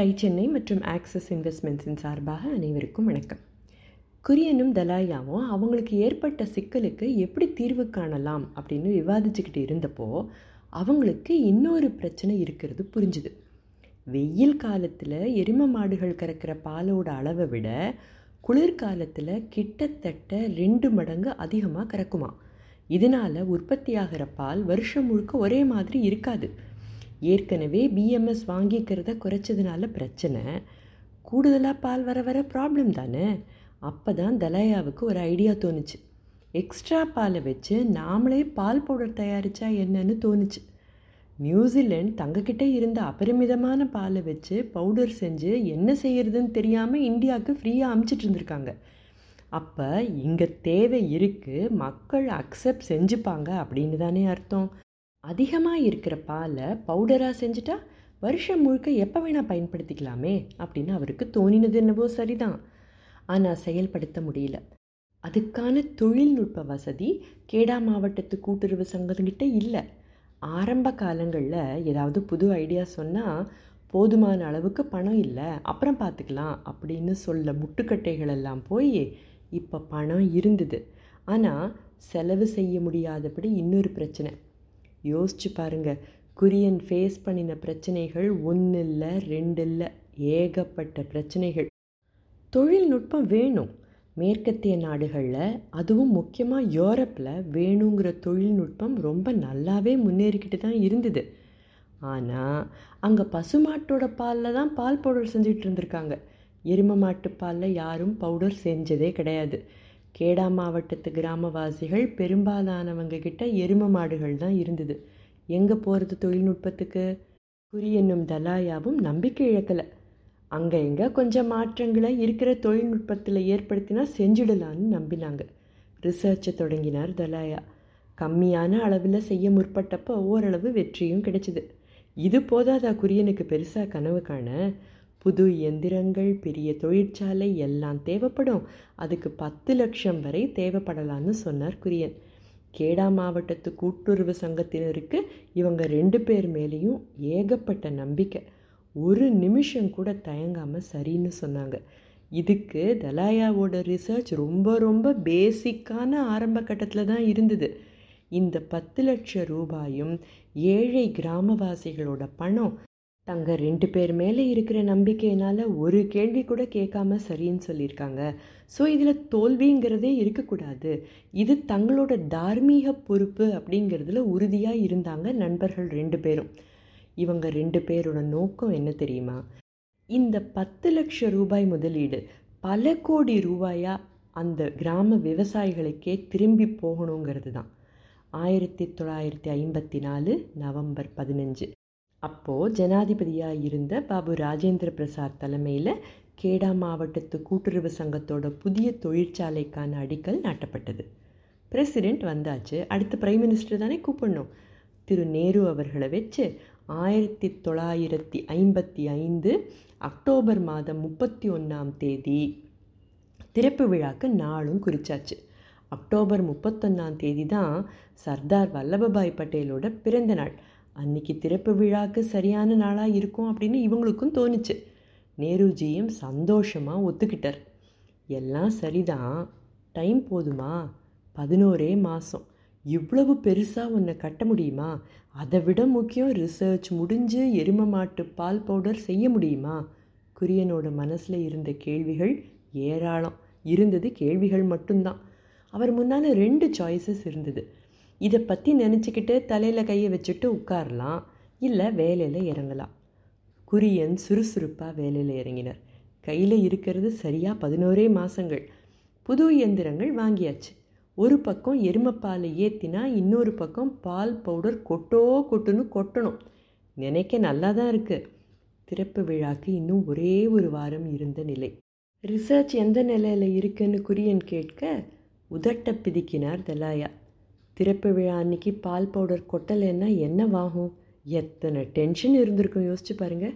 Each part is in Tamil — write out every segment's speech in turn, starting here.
டை சென்னை மற்றும் ஆக்சிஸ் இன்வெஸ்ட்மெண்ட்ஸின் சார்பாக அனைவருக்கும் வணக்கம். குரியனும் தலாயாவும் அவங்களுக்கு ஏற்பட்ட சிக்கலுக்கு எப்படி தீர்வு காணலாம் அப்படின்னு விவாதிச்சுக்கிட்டு இருந்தப்போ அவங்களுக்கு இன்னொரு பிரச்சனை இருக்கிறது புரிஞ்சுது. வெயில் காலத்தில் எரும மாடுகள் கறக்கிற பாலோட அளவை விட குளிர்காலத்தில் கிட்டத்தட்ட ரெண்டு மடங்கு அதிகமாக கறக்குமா. இதனால் உற்பத்தியாகிற பால் வருஷம் முழுக்க ஒரே மாதிரி இருக்காது. ஏற்கனவே பிஎம்எஸ் வாங்கிக்கிறத குறைச்சதுனால பிரச்சனை. கூடுதலாக பால் வர வர ப்ராப்ளம் தானே? அப்போ தான் தலாயாவுக்கு ஒரு ஐடியா தோணுச்சு. எக்ஸ்ட்ரா பாலை வச்சு நாமளே பால் பவுடர் தயாரித்தா என்னன்னு தோணுச்சு. நியூசிலாண்ட் தங்கக்கிட்ட இருந்த அபரிமிதமான பாலை வச்சு பவுடர் செஞ்சு என்ன செய்யறதுன்னு தெரியாமல் இந்தியாவுக்கு ஃப்ரீயாக அமுச்சிட்டு இருந்திருக்காங்க. அப்போ இங்கே தேவை இருக்குது மக்கள் அக்செப்ட் செஞ்சுப்பாங்க அப்படின்னு தானே அர்த்தம். அதிகமாக இருக்கிற பாலை பவுடராக செஞ்சுட்டா வருஷம் முழுக்க எப்போ வேணால் பயன்படுத்திக்கலாமே அப்படின்னு அவருக்கு தோணினது என்னவோ சரிதான். ஆனால் செயல்படுத்த முடியல. அதுக்கான தொழில்நுட்ப வசதி கேடா மாவட்டத்து கூட்டுறவு சங்கத்துக்கிட்ட இல்லை. ஆரம்ப காலங்களில் ஏதாவது புது ஐடியா சொன்னால் போதுமான அளவுக்கு பணம் இல்லை அப்புறம் பார்த்துக்கலாம் அப்படின்னு சொல்ல முட்டுக்கட்டைகள் எல்லாம் போய் இப்போ பணம் இருந்தது. ஆனால் செலவு செய்ய முடியாதபடி இன்னொரு பிரச்சனை. யோசிச்சு பாருங்க. குரியன் ஃபேஸ் பண்ணின பிரச்சனைகள் ஒன்று இல்லை ரெண்டு இல்லை ஏகப்பட்ட பிரச்சனைகள். தொழில்நுட்பம் வேணும். மேற்கத்திய நாடுகளில் அதுவும் முக்கியமாக யூரோப்பில் வேணுங்கிற தொழில்நுட்பம் ரொம்ப நல்லாவே முன்னேறிக்கிட்டு தான் இருந்தது. ஆனால் அங்கே பசுமாட்டோட பாலில் தான் பால் பவுடர் செஞ்சுட்டு இருந்திருக்காங்க. எரும மாட்டு பாலில் யாரும் பவுடர் செஞ்சதே கிடையாது. கேடா மாவட்டத்து கிராமவாசிகள் பெரும்பாலானவங்க கிட்ட எரும மாடுகள் தான் இருந்தது. எங்கே போகிறது தொழில்நுட்பத்துக்கு? குறியென்னும் தலாயாவும் நம்பிக்கை இழக்கலை. அங்கே எங்கே கொஞ்சம் மாற்றங்களை இருக்கிற தொழில்நுட்பத்தில் ஏற்படுத்தினா செஞ்சிடலான்னு நம்பினாங்க. ரிசர்ச்சை தொடங்கினார் தலாயா. கம்மியான அளவில் செய்ய முற்பட்டப்போ ஓரளவு வெற்றியும் கிடைச்சிது. இது போதாதா குரியனுக்கு பெருசாக கனவு காண? புது எந்திரங்கள் பெரிய தொழிற்சாலை எல்லாம் தேவைப்படும். அதுக்கு பத்து லட்சம் வரை தேவைப்படலான்னு சொன்னார் குரியன். கேடா மாவட்டத்து கூட்டுறவு சங்கத்தினருக்கு இவங்க ரெண்டு பேர் மேலேயும் ஏகப்பட்ட நம்பிக்கை. ஒரு நிமிஷம் கூட தயங்காமல் சரின்னு சொன்னாங்க. இதுக்கு தலாயாவோட ரிசர்ச் ரொம்ப ரொம்ப பேசிக்கான ஆரம்ப கட்டத்தில் தான் இருந்தது. இந்த பத்து லட்சம் ரூபாயும் ஏழை கிராமவாசிகளோட பணம் தங்க ரெண்டு பேர் மேலே இருக்கிற நம்பிக்கையினால் ஒரு கேள்வி கூட கேட்காம சரின்னு சொல்லியிருக்காங்க. ஸோ இதில் தோல்விங்கிறதே இருக்கக்கூடாது. இது தங்களோட தார்மீக பொறுப்பு அப்படிங்கிறதுல உறுதியாக இருந்தாங்க நண்பர்கள் ரெண்டு பேரும். இவங்க ரெண்டு பேரோட நோக்கம் என்ன தெரியுமா? இந்த பத்து லட்சம் ரூபாய் முதலீடு பல கோடி ரூபாயாக அந்த கிராம விவசாயிகளுக்கே திரும்பி போகணுங்கிறது தான். ஆயிரத்தி தொள்ளாயிரத்தி ஐம்பத்தி நாலு நவம்பர் பதினஞ்சு. அப்போது ஜனாதிபதியாக இருந்த பாபு ராஜேந்திர பிரசாத் தலைமையில் கேடா மாவட்டத்து கூட்டுறவு சங்கத்தோட புதிய தொழிற்சாலைக்கான அடிக்கல் நாட்டப்பட்டது. பிரசிடெண்ட் வந்தாச்சு அடுத்து பிரைம் மினிஸ்டர் தானே கூப்பிடணும். திரு நேரு அவர்களை வச்சு ஆயிரத்தி தொள்ளாயிரத்தி ஐம்பத்தி ஐந்து அக்டோபர் மாதம் முப்பத்தி ஒன்றாம் தேதி திறப்பு விழாக்கு நாளும் குறிச்சாச்சு. அக்டோபர் முப்பத்தொன்னாம் தேதி தான் சர்தார் வல்லபபாய் பட்டேலோட பிறந்த நாள். அன்னைக்கு திறப்பு விழாக்கு சரியான நாளாக இருக்கும் அப்படின்னு இவங்களுக்கும் தோணுச்சு. நேருஜியும் சந்தோஷமாக ஒத்துக்கிட்டார். எல்லாம் சரிதான். டைம் போதுமா? பதினோரே மாதம் இவ்வளவு பெருசாக உன்னை கட்ட முடியுமா? அதை விட முக்கியம் ரிசர்ச் முடிஞ்சு எரும மாட்டு பால் பவுடர் செய்ய முடியுமா? குரியனோட மனசில் இருந்த கேள்விகள் ஏராளம். இருந்தது கேள்விகள் மட்டும்தான். அவர் முன்னால் ரெண்டு சாய்ஸஸ் இருந்தது. இதை பற்றி நினச்சிக்கிட்டு தலையில் கையை வச்சுட்டு உட்காரலாம். இல்லை வேலையில் இறங்கலாம். குரியன் சுறுசுறுப்பாக வேலையில் இறங்கினார். கையில் இருக்கிறது சரியாக பதினோரே மாதங்கள் புது இயந்திரங்கள் வாங்கியாச்சு. ஒரு பக்கம் எருமைப்பாலை ஏற்றினா இன்னொரு பக்கம் பால் பவுடர் கொட்டோ கொட்டுன்னு கொட்டணும். நினைக்க நல்லா தான் இருக்குது திறப்பு விழாக்கு இன்னும் ஒரே ஒரு வாரம் இருந்த நிலை. ரிசர்ச் எந்த நிலையில் இருக்குன்னு குரியன் கேட்க உதட்ட பிதிக்கினார் தலாயா. திறப்பு விழா அன்னைக்கு பால் பவுடர் கொட்டலைன்னா என்னவாகும்? எத்தனை டென்ஷன் இருந்திருக்கும்? யோசிச்சு பாருங்கள்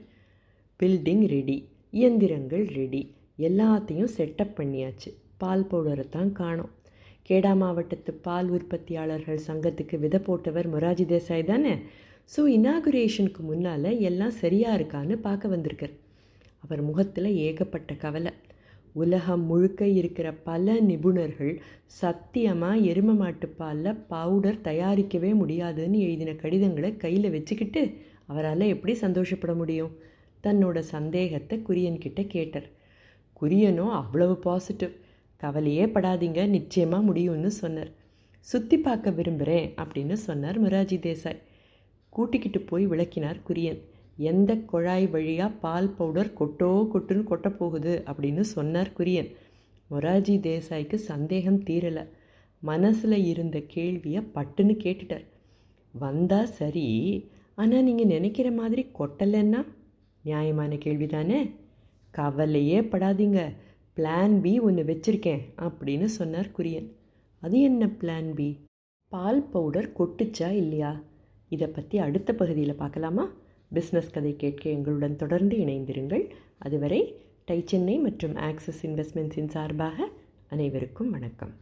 பில்டிங் ரெடி இயந்திரங்கள் ரெடி எல்லாத்தையும் செட்டப் பண்ணியாச்சு. பால் பவுடரை தான் காணோம். கேடா மாவட்டத்து பால் உற்பத்தியாளர்கள் சங்கத்துக்கு விதை போட்டவர் மொராஜி தேசாய் தானே? ஸோ இனாகுரேஷனுக்கு முன்னால் எல்லாம் சரியாக இருக்கான்னு பார்க்க வந்திருக்கார். அவர் முகத்தில் ஏகப்பட்ட கவலை. உலகம் முழுக்க இருக்கிற பல நிபுணர்கள் சத்தியமாக எரும மாட்டுப்பாலில் பவுடர் தயாரிக்கவே முடியாதுன்னு எழுதின கடிதங்களை கையில் வச்சுக்கிட்டு அவரால் எப்படி சந்தோஷப்பட முடியும்? தன்னோட சந்தேகத்தை குரியன்கிட்ட கேட்டார். குரியனும் அவ்வளவு பாசிட்டிவ் கவலையே படாதீங்க நிச்சயமாக முடியும்னு சொன்னார். சுற்றி பார்க்க விரும்புகிறேன் அப்படின்னு சொன்னார் முராஜி தேசாய். கூட்டிக்கிட்டு போய் விளக்கினார் குரியன். எந்த குழாய் வழியாக பால் பவுடர் கொட்டோ கொட்டுன்னு கொட்ட போகுது அப்படின்னு சொன்னார் குரியன். மொராஜி தேசாய்க்கு சந்தேகம் தீரலை. மனசில் இருந்த கேள்வியை பட்டுன்னு கேட்டுட்டார். வந்தால் சரி ஆனால் நீங்கள் நினைக்கிற மாதிரி கொட்டலைன்னா? நியாயமான கேள்வி தானே கவலையே படாதீங்க. பிளான் பி ஒன்று வச்சுருக்கேன் அப்படின்னு சொன்னார் குரியன். அது என்ன பிளான் பி பால் பவுடர் கொட்டுச்சா இல்லையா? இதை பற்றி அடுத்த பகுதியில் பார்க்கலாமா? பிஸ்னஸ் கதை கேட்க எங்களுடன் தொடர்ந்து இணைந்திருங்கள். அதுவரை டை சென்னை மற்றும் ஆக்சிஸ் இன்வெஸ்ட்மெண்ட்ஸின் சார்பாக அனைவருக்கும் வணக்கம்.